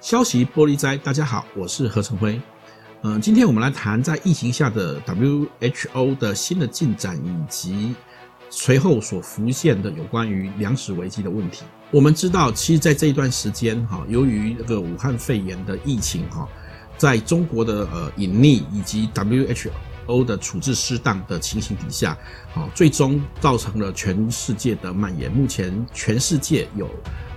消息玻璃斋，大家好，我是何成辉。嗯，今天我们来谈在疫情下的 WHO 的新的进展，以及随后所浮现的有关于粮食危机的问题。我们知道，其实，在这一段时间，哈，由于这个武汉肺炎的疫情，哈，在中国的呃隐匿以及 WHO 欧的处置失当的情形底下，好，最终造成了全世界的蔓延。目前，全世界有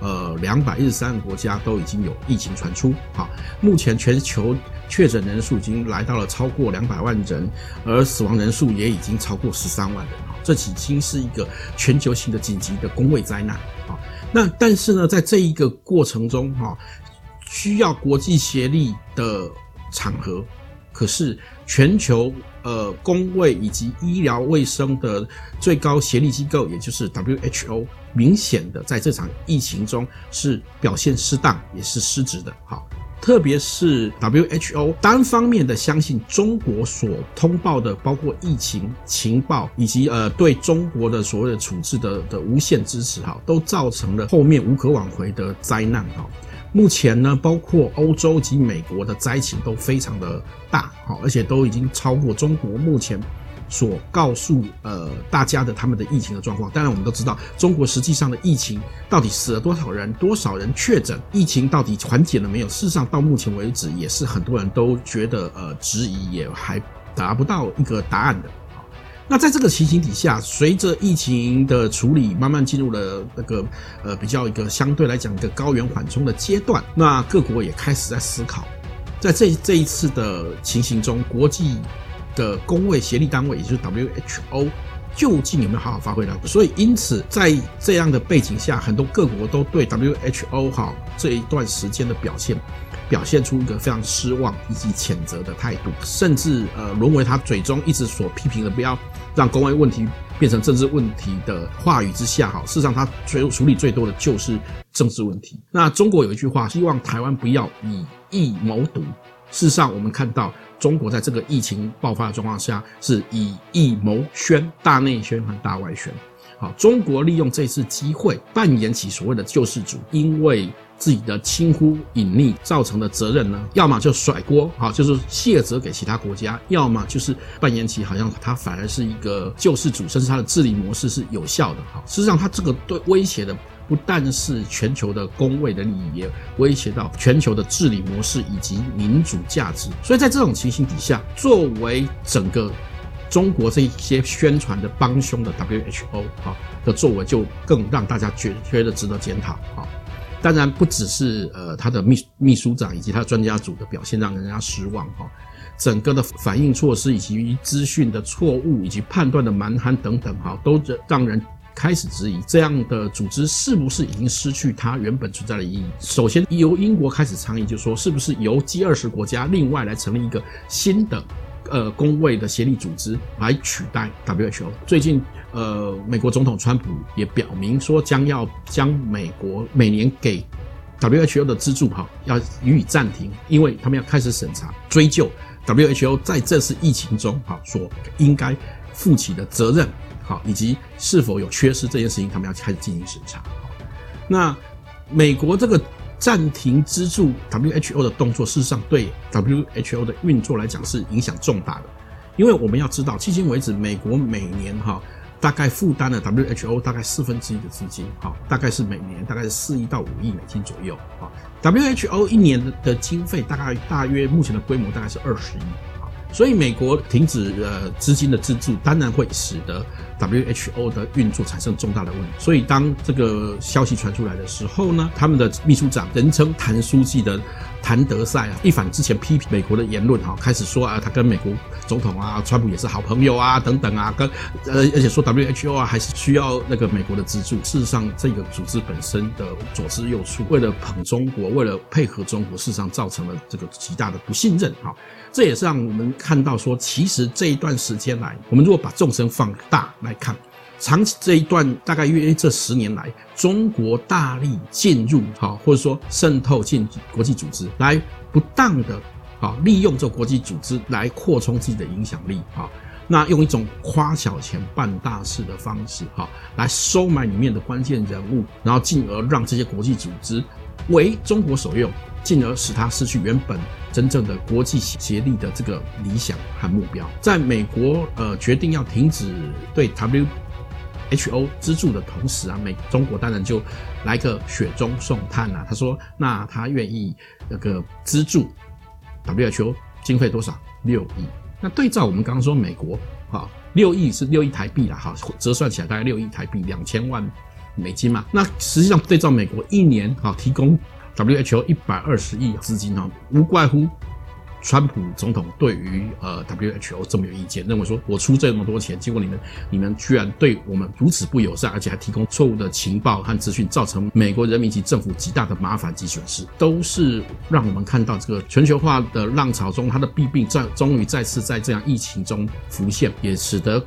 呃两百一十三个国家都已经有疫情传出，好，目前全球。确诊人数已经来到了超过两百万人，而死亡人数也已经超过十三万人啊！这已经是一个全球性的紧急的公卫灾难啊！那但是呢，在这一个过程中哈，需要国际协力的场合，可是全球呃公卫以及医疗卫生的最高协力机构，也就是 WHO，明显的在这场疫情中是表现失当，也是失职的。好。特别是 WHO 单方面的相信中国所通报的，包括疫情情报以及呃对中国的所谓的处置的的无限支持哈，都造成了后面无可挽回的灾难哈。目前呢，包括欧洲及美国的灾情都非常的大好，而且都已经超过中国目前。所告诉呃大家的他们的疫情的状况，当然我们都知道中国实际上的疫情到底死了多少人，多少人确诊，疫情到底缓解了没有？事实上到目前为止也是很多人都觉得呃质疑，也还达不到一个答案的。那在这个情形底下，随着疫情的处理慢慢进入了那个呃比较一个相对来讲一个高原缓冲的阶段，那各国也开始在思考，在这这一次的情形中，国际。的公卫协力单位，也就是 WHO，究竟有没有好好发挥呢？所以，因此，在这样的背景下，很多各国都对 WHO 哈这一段时间的表现，表现出一个非常失望以及谴责的态度，甚至呃沦为他嘴中一直所批评的，不要让公卫问题变成政治问题的话语之下哈。事实上，他最处理最多的就是政治问题。那中国有一句话，希望台湾不要以疫谋独。事实上，我们看到。中国在这个疫情爆发的状况下，是以疫谋宣，大内宣和大外宣。好，中国利用这次机会扮演起所谓的救世主，因为自己的轻忽隐匿造成的责任呢，要么就甩锅，好，就是卸责给其他国家；要么就是扮演起好像他反而是一个救世主，甚至他的治理模式是有效的。好，事实上他这个对威胁的。不但是全球的公卫的利益，也威胁到全球的治理模式以及民主价值。所以在这种情形底下，作为整个中国这一些宣传的帮凶的 WHO 啊的作为，就更让大家觉觉得值得检讨啊。当然，不只是呃他的秘秘书长以及他的专家组的表现让人家失望哈，整个的反应措施以及资讯的错误以及判断的蛮横等等哈，都让人。开始质疑这样的组织是不是已经失去它原本存在的意义。首先，由英国开始倡议，就说是不是由 G 二十国家另外来成立一个新的呃公卫的协力组织来取代 WHO。最近，呃，美国总统川普也表明说，将要将美国每年给 WHO 的资助哈要予以暂停，因为他们要开始审查追究 WHO 在这次疫情中哈所应该负起的责任。好，以及是否有缺失这件事情，他们要开始进行审查。那美国这个暂停资助 WHO 的动作，事实上对 WHO 的运作来讲是影响重大的，因为我们要知道，迄今为止，美国每年哈大概负担了 WHO 大概四分之一的资金，哈，大概是每年大概是四亿到五亿美金左右。哈，WHO 一年的的经费大概大约目前的规模大概是二十亿。所以，美国停止呃资金的资助，当然会使得 WHO 的运作产生重大的问题。所以，当这个消息传出来的时候呢，他们的秘书长，人称“谭书记”的谭德赛啊，一反之前批评美国的言论哈，开始说啊，他跟美国总统啊，川普也是好朋友啊，等等啊，跟呃，而且说 WHO 啊，还是需要那个美国的资助。事实上，这个组织本身的左支右绌，为了捧中国，为了配合中国，事实上造成了这个极大的不信任哈。这也是让我们看到说，其实这一段时间来，我们如果把纵深放大来看，长期这一段大概约这十年来，中国大力进入哈，或者说渗透进国际组织，来不当的啊利用这国际组织来扩充自己的影响力啊，那用一种花小钱办大事的方式，哈，来收买里面的关键人物，然后进而让这些国际组织为中国所用，进而使他失去原本真正的国际协力的这个理想和目标。在美国呃决定要停止对 WHO 资助的同时啊，美中国当然就来个雪中送炭啊，他说，那他愿意那个资助 WHO 经费多少？六亿。那对照我们刚刚说美国，哈，六亿是六亿台币啦，哈，折算起来大概六亿台币，两千万美金嘛。那实际上对照美国一年，哈，提供 WHO 一百二十亿资金啊，无怪乎。川普总统对于呃 WHO 这么有意见，认为说我出这么多钱，结果你们你们居然对我们如此不友善，而且还提供错误的情报和资讯，造成美国人民及政府极大的麻烦及损失，都是让我们看到这个全球化的浪潮中，它的弊病在终于再次在这样疫情中浮现，也使得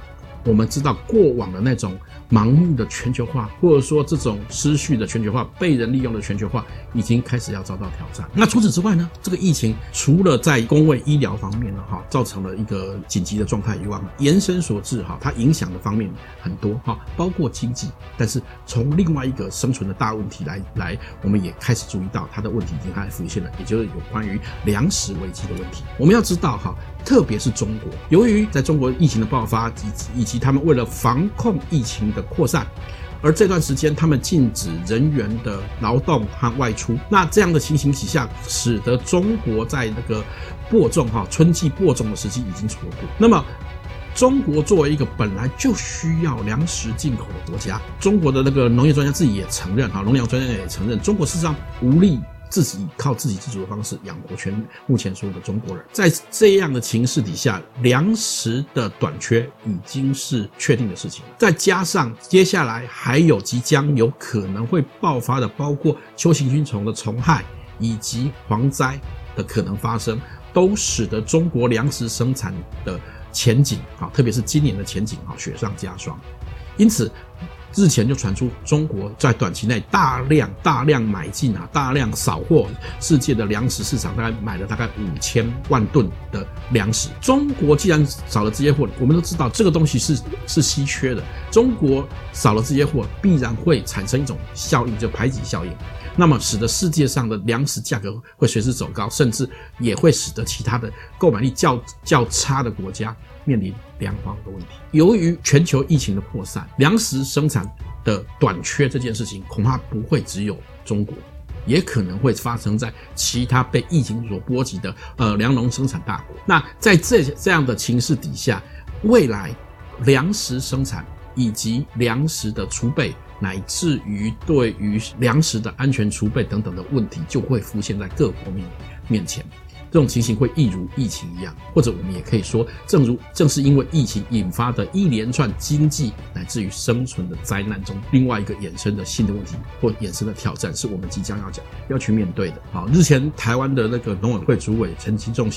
我们知道过往的那种。盲目的全球化，或者说这种失序的全球化、被人利用的全球化，已经开始要遭到挑战。那除此之外呢？这个疫情除了在公卫医疗方面呢，哈，造成了一个紧急的状态以外，延伸所致，哈，它影响的方面很多，哈，包括经济。但是从另外一个生存的大问题来来，我们也开始注意到它的问题已经开始浮现了，也就是有关于粮食危机的问题。我们要知道，哈。特别是中国，由于在中国疫情的爆发以以及他们为了防控疫情的扩散，而这段时间他们禁止人员的劳动和外出。那这样的情形底下，使得中国在那个播种哈春季播种的时机已经错过。那么，中国作为一个本来就需要粮食进口的国家，中国的那个农业专家自己也承认哈，农粮专家也承认，中国事实上无力。自己靠自给自足的方式养活全目前所有的中国人，在这样的情势底下，粮食的短缺已经是确定的事情。再加上接下来还有即将有可能会爆发的，包括秋行军虫的虫害以及蝗灾的可能发生，都使得中国粮食生产的前景啊，特别是今年的前景啊，雪上加霜。因此。日前就传出中国在短期内大量大量买进啊，大量扫货世界的粮食市场，大概买了大概五千万吨的粮食。中国既然扫了这些货，我们都知道这个东西是是稀缺的。中国扫了这些货，必然会产生一种效应，就排挤效应，那么使得世界上的粮食价格会随之走高，甚至也会使得其他的购买力较较差的国家。面临粮荒的问题。由于全球疫情的扩散，粮食生产的短缺这件事情，恐怕不会只有中国，也可能会发生在其他被疫情所波及的呃粮农生产大国。那在这这样的情势底下，未来粮食生产以及粮食的储备，乃至于对于粮食的安全储备等等的问题，就会浮现在各国面面前。这种情形会一如疫情一样，或者我们也可以说，正如正是因为疫情引发的一连串经济乃至于生存的灾难中，另外一个衍生的新的问题或衍生的挑战，是我们即将要讲要去面对的。好，日前台湾的那个农委会主委陈其仲，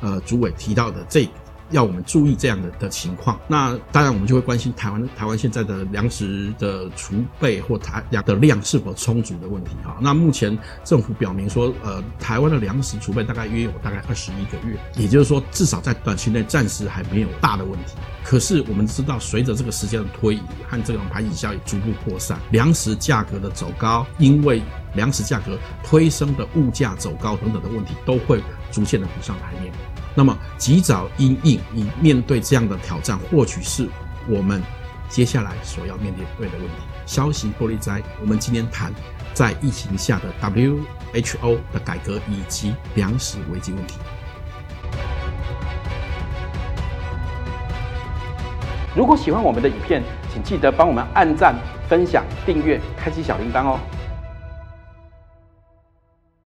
呃，主委提到的这。要我们注意这样的的情况，那当然我们就会关心台湾台湾现在的粮食的储备或台粮的量是否充足的问题哈。那目前政府表明说，呃，台湾的粮食储备大概约有大概二十一个月，也就是说至少在短期内暂时还没有大的问题。可是我们知道，随着这个时间的推移和这种排挤效应逐步扩散，粮食价格的走高，因为粮食价格推升的物价走高等等的问题，都会逐渐的浮上台面。那么，及早因应，以面对这样的挑战，或许是我们接下来所要面对的问题。消息玻璃斋，我们今天谈在疫情下的 WHO 的改革以及粮食危机问题。如果喜欢我们的影片，请记得帮我们按赞、分享、订阅、开启小铃铛哦。